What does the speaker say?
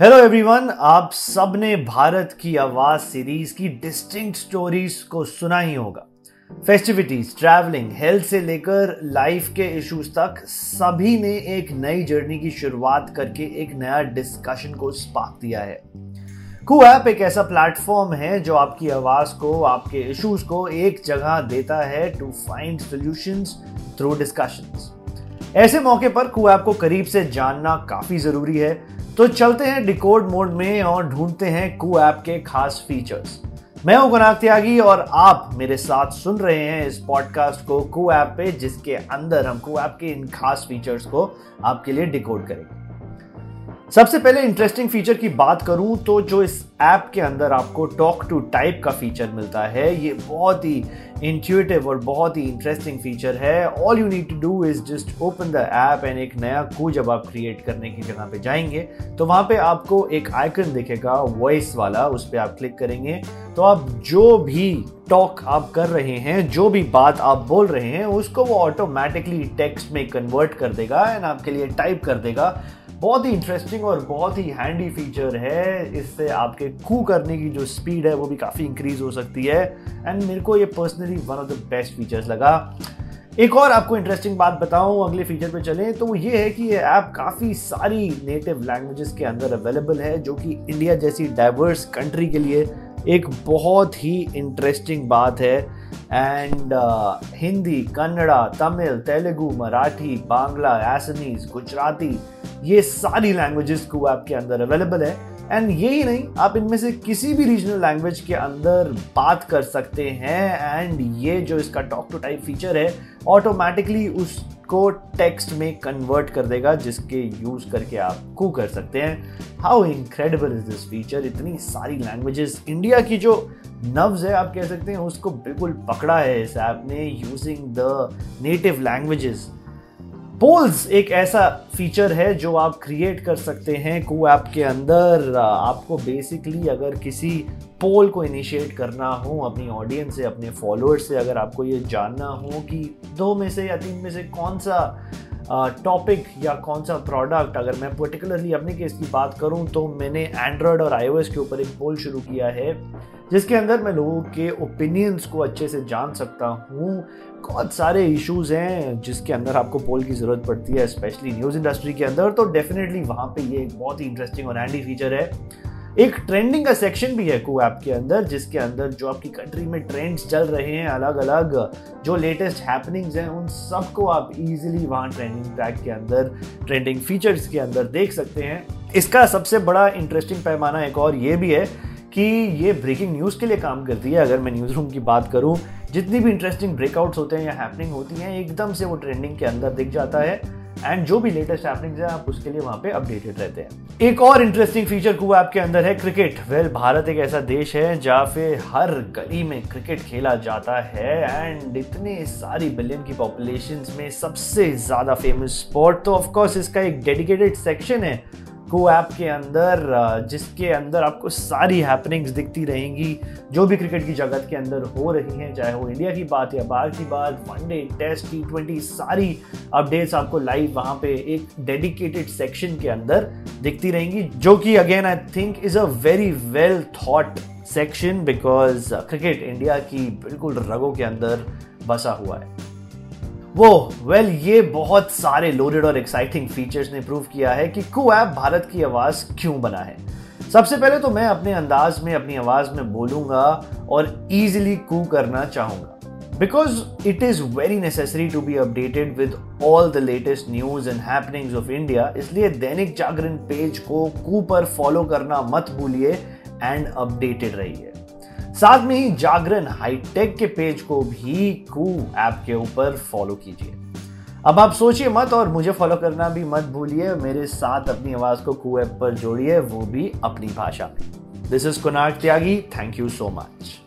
Hello everyone आप सबने भारत की आवाज़ सीरीज़ की डिस्टिंक्ट स्टोरीज को सुना ही होगा। फेस्टिविटीज ट्रैवलिंग हेल्थ से लेकर लाइफ के इश्यूज़ तक सभी ने एक नई जर्नी की शुरुआत करके एक नया डिस्कशन को स्पार्क दिया है। कू ऐप एक ऐसा प्लेटफॉर्म है जो आपकी आवाज़ को, आपके इश्यूज़ को एक जगह देता है to find solutions through discussions ऐसे मौके पर कू ऐप को करीब से जानना काफ़ी ज़रूरी है। तो चलते हैं डिकोड मोड में और ढूंढते हैं कू ऐप के खास फीचर्स मैं हूँ गुनाग त्यागी और आप मेरे साथ सुन रहे हैं इस पॉडकास्ट को कू ऐप पे, जिसके अंदर हम कू ऐप के इन खास फीचर्स को आपके लिए डिकोड करेंगे। सबसे पहले इंटरेस्टिंग फीचर की बात करूँ तो जो इस ऐप के अंदर आपको टॉक टू टाइप का फीचर मिलता है, ये बहुत ही इंट्यूटिव और बहुत ही इंटरेस्टिंग फीचर है। All you need to do is just open the app and एक नया कू जब आप क्रिएट करने की जगह पे जाएँगे तो वहाँ पे आपको एक आइकन दिखेगा वॉइस वाला, उस पर आप क्लिक करेंगे। तो आप जो भी टॉक आप कर रहे हैं, जो भी बात आप बोल रहे हैं, उसको वो ऑटोमेटिकली टेक्स्ट में कन्वर्ट कर देगा एंड आपके लिए टाइप कर देगा। बहुत ही इंटरेस्टिंग और बहुत ही हैंडी फीचर है। इससे आपके कू करने की जो स्पीड है, वो भी काफ़ी इंक्रीज हो सकती है। एंड मेरे को ये personally one of the best features लगा। एक और आपको इंटरेस्टिंग बात बताऊँ, अगले फीचर पे चलें तो वो ये है कि ये ऐप काफ़ी सारी नेटिव लैंग्वेजेस के अंदर अवेलेबल है, जो कि इंडिया जैसी डाइवर्स कंट्री के लिए एक बहुत ही इंटरेस्टिंग बात है। एंड हिंदी कन्नड़ा तमिल तेलुगु मराठी बांग्ला एसनीज गुजराती ये सारी लैंग्वेजेस को आपके अंदर अवेलेबल है। एंड यही नहीं, आप इनमें से किसी भी रीजनल लैंग्वेज के अंदर बात कर सकते हैं। एंड ये जो इसका टॉक टू टाइप फीचर है ऑटोमेटिकली उसको टेक्स्ट में कन्वर्ट कर देगा, जिसके यूज़ करके आप कू कर सकते हैं। How incredible is this feature इतनी सारी लैंग्वेजेस इंडिया की जो नव्स है, आप कह सकते हैं, उसको बिल्कुल पकड़ा है इस ऐप ने using the native languages polls एक ऐसा फीचर है जो आप क्रिएट कर सकते हैं कू ऐप के अंदर। आपको बेसिकली अगर किसी पोल को इनिशिएट करना हो, अपनी ऑडियंस से, अपने फॉलोअर्स से, अगर आपको ये जानना हो कि दो में से या तीन में से कौन सा टॉपिक या कौन सा प्रोडक्ट अगर मैं पर्टिकुलरली अपने केस की बात करूँ तो मैंने एंड्रॉयड और आईओएस के ऊपर एक पोल शुरू किया है, जिसके अंदर मैं लोगों के ओपिनियंस को अच्छे से जान सकता हूँ। बहुत सारे इश्यूज़ हैं जिसके अंदर आपको पोल की ज़रूरत पड़ती है स्पेशली न्यूज़ इंडस्ट्री के अंदर। तो डेफिनेटली वहाँ पे ये एक बहुत ही इंटरेस्टिंग और हैंडी फीचर है। एक ट्रेंडिंग का सेक्शन भी है कू ऐप के अंदर, जिसके अंदर जो आपकी कंट्री में ट्रेंड्स चल रहे हैं अलग अलग जो लेटेस्ट हैपनिंग्स हैं, उन सबको आप इजीली वहाँ ट्रेंडिंग ट्रैक के अंदर ट्रेंडिंग फीचर्स के अंदर देख सकते हैं। इसका सबसे बड़ा इंटरेस्टिंग पैमाना एक और ये भी है कि ये ब्रेकिंग न्यूज़ के लिए काम करती है। अगर मैं न्यूज़ रूम की बात करूँ, जितनी भी इंटरेस्टिंग ब्रेकआउट्स होते हैं या हैपनिंग होती हैं, एकदम से वो ट्रेंडिंग के अंदर दिख जाता है। एंड जो भी लेटेस्ट हैपनिंग्स है आप उसके लिए वहाँ पे अपडेटेड रहते हैं। एक और इंटरेस्टिंग फीचर कुआ ऐप के अंदर है क्रिकेट वेल well, भारत एक ऐसा देश है जहाँ पे हर गली में क्रिकेट खेला जाता है। एंड इतने सारी बिलियन की पॉपुलेशन में सबसे ज़्यादा फ़ेमस स्पोर्ट तो ऑफकोर्स इसका एक डेडिकेटेड सेक्शन है। को ऐप के अंदर जिसके अंदर आपको सारी हैपनिंग्स दिखती रहेंगी, जो भी क्रिकेट की जगत के अंदर हो रही हैं, चाहे वो इंडिया की बात या बाहर की बात one day test T twenty सारी अपडेट्स आपको लाइव वहाँ पे एक डेडिकेटेड सेक्शन के अंदर दिखती रहेंगी, जो कि again I think is a very well thought section because cricket India की बिल्कुल रगों के अंदर बसा हुआ है। वो वेल well, ये बहुत सारे लोडेड और एक्साइटिंग फीचर्स ने प्रूव किया है कि कू ऐप भारत की आवाज़ क्यों बना है। सबसे पहले तो मैं अपने अंदाज में अपनी आवाज़ में बोलूँगा और इजीली कू करना चाहूँगा। Because it is very necessary to be updated with all the latest news and happenings of India इसलिए दैनिक जागरण पेज को कू पर फॉलो करना मत भूलिए एंड अपडेटेड रहिए। साथ में ही जागरण हाईटेक के पेज को भी कू ऐप के ऊपर फॉलो कीजिए। अब आप सोचिए मत और मुझे फॉलो करना भी मत भूलिए। मेरे साथ अपनी आवाज़ को कू ऐप पर जोड़िए, वो भी अपनी भाषा में। This is Kunal Tyagi thank you so much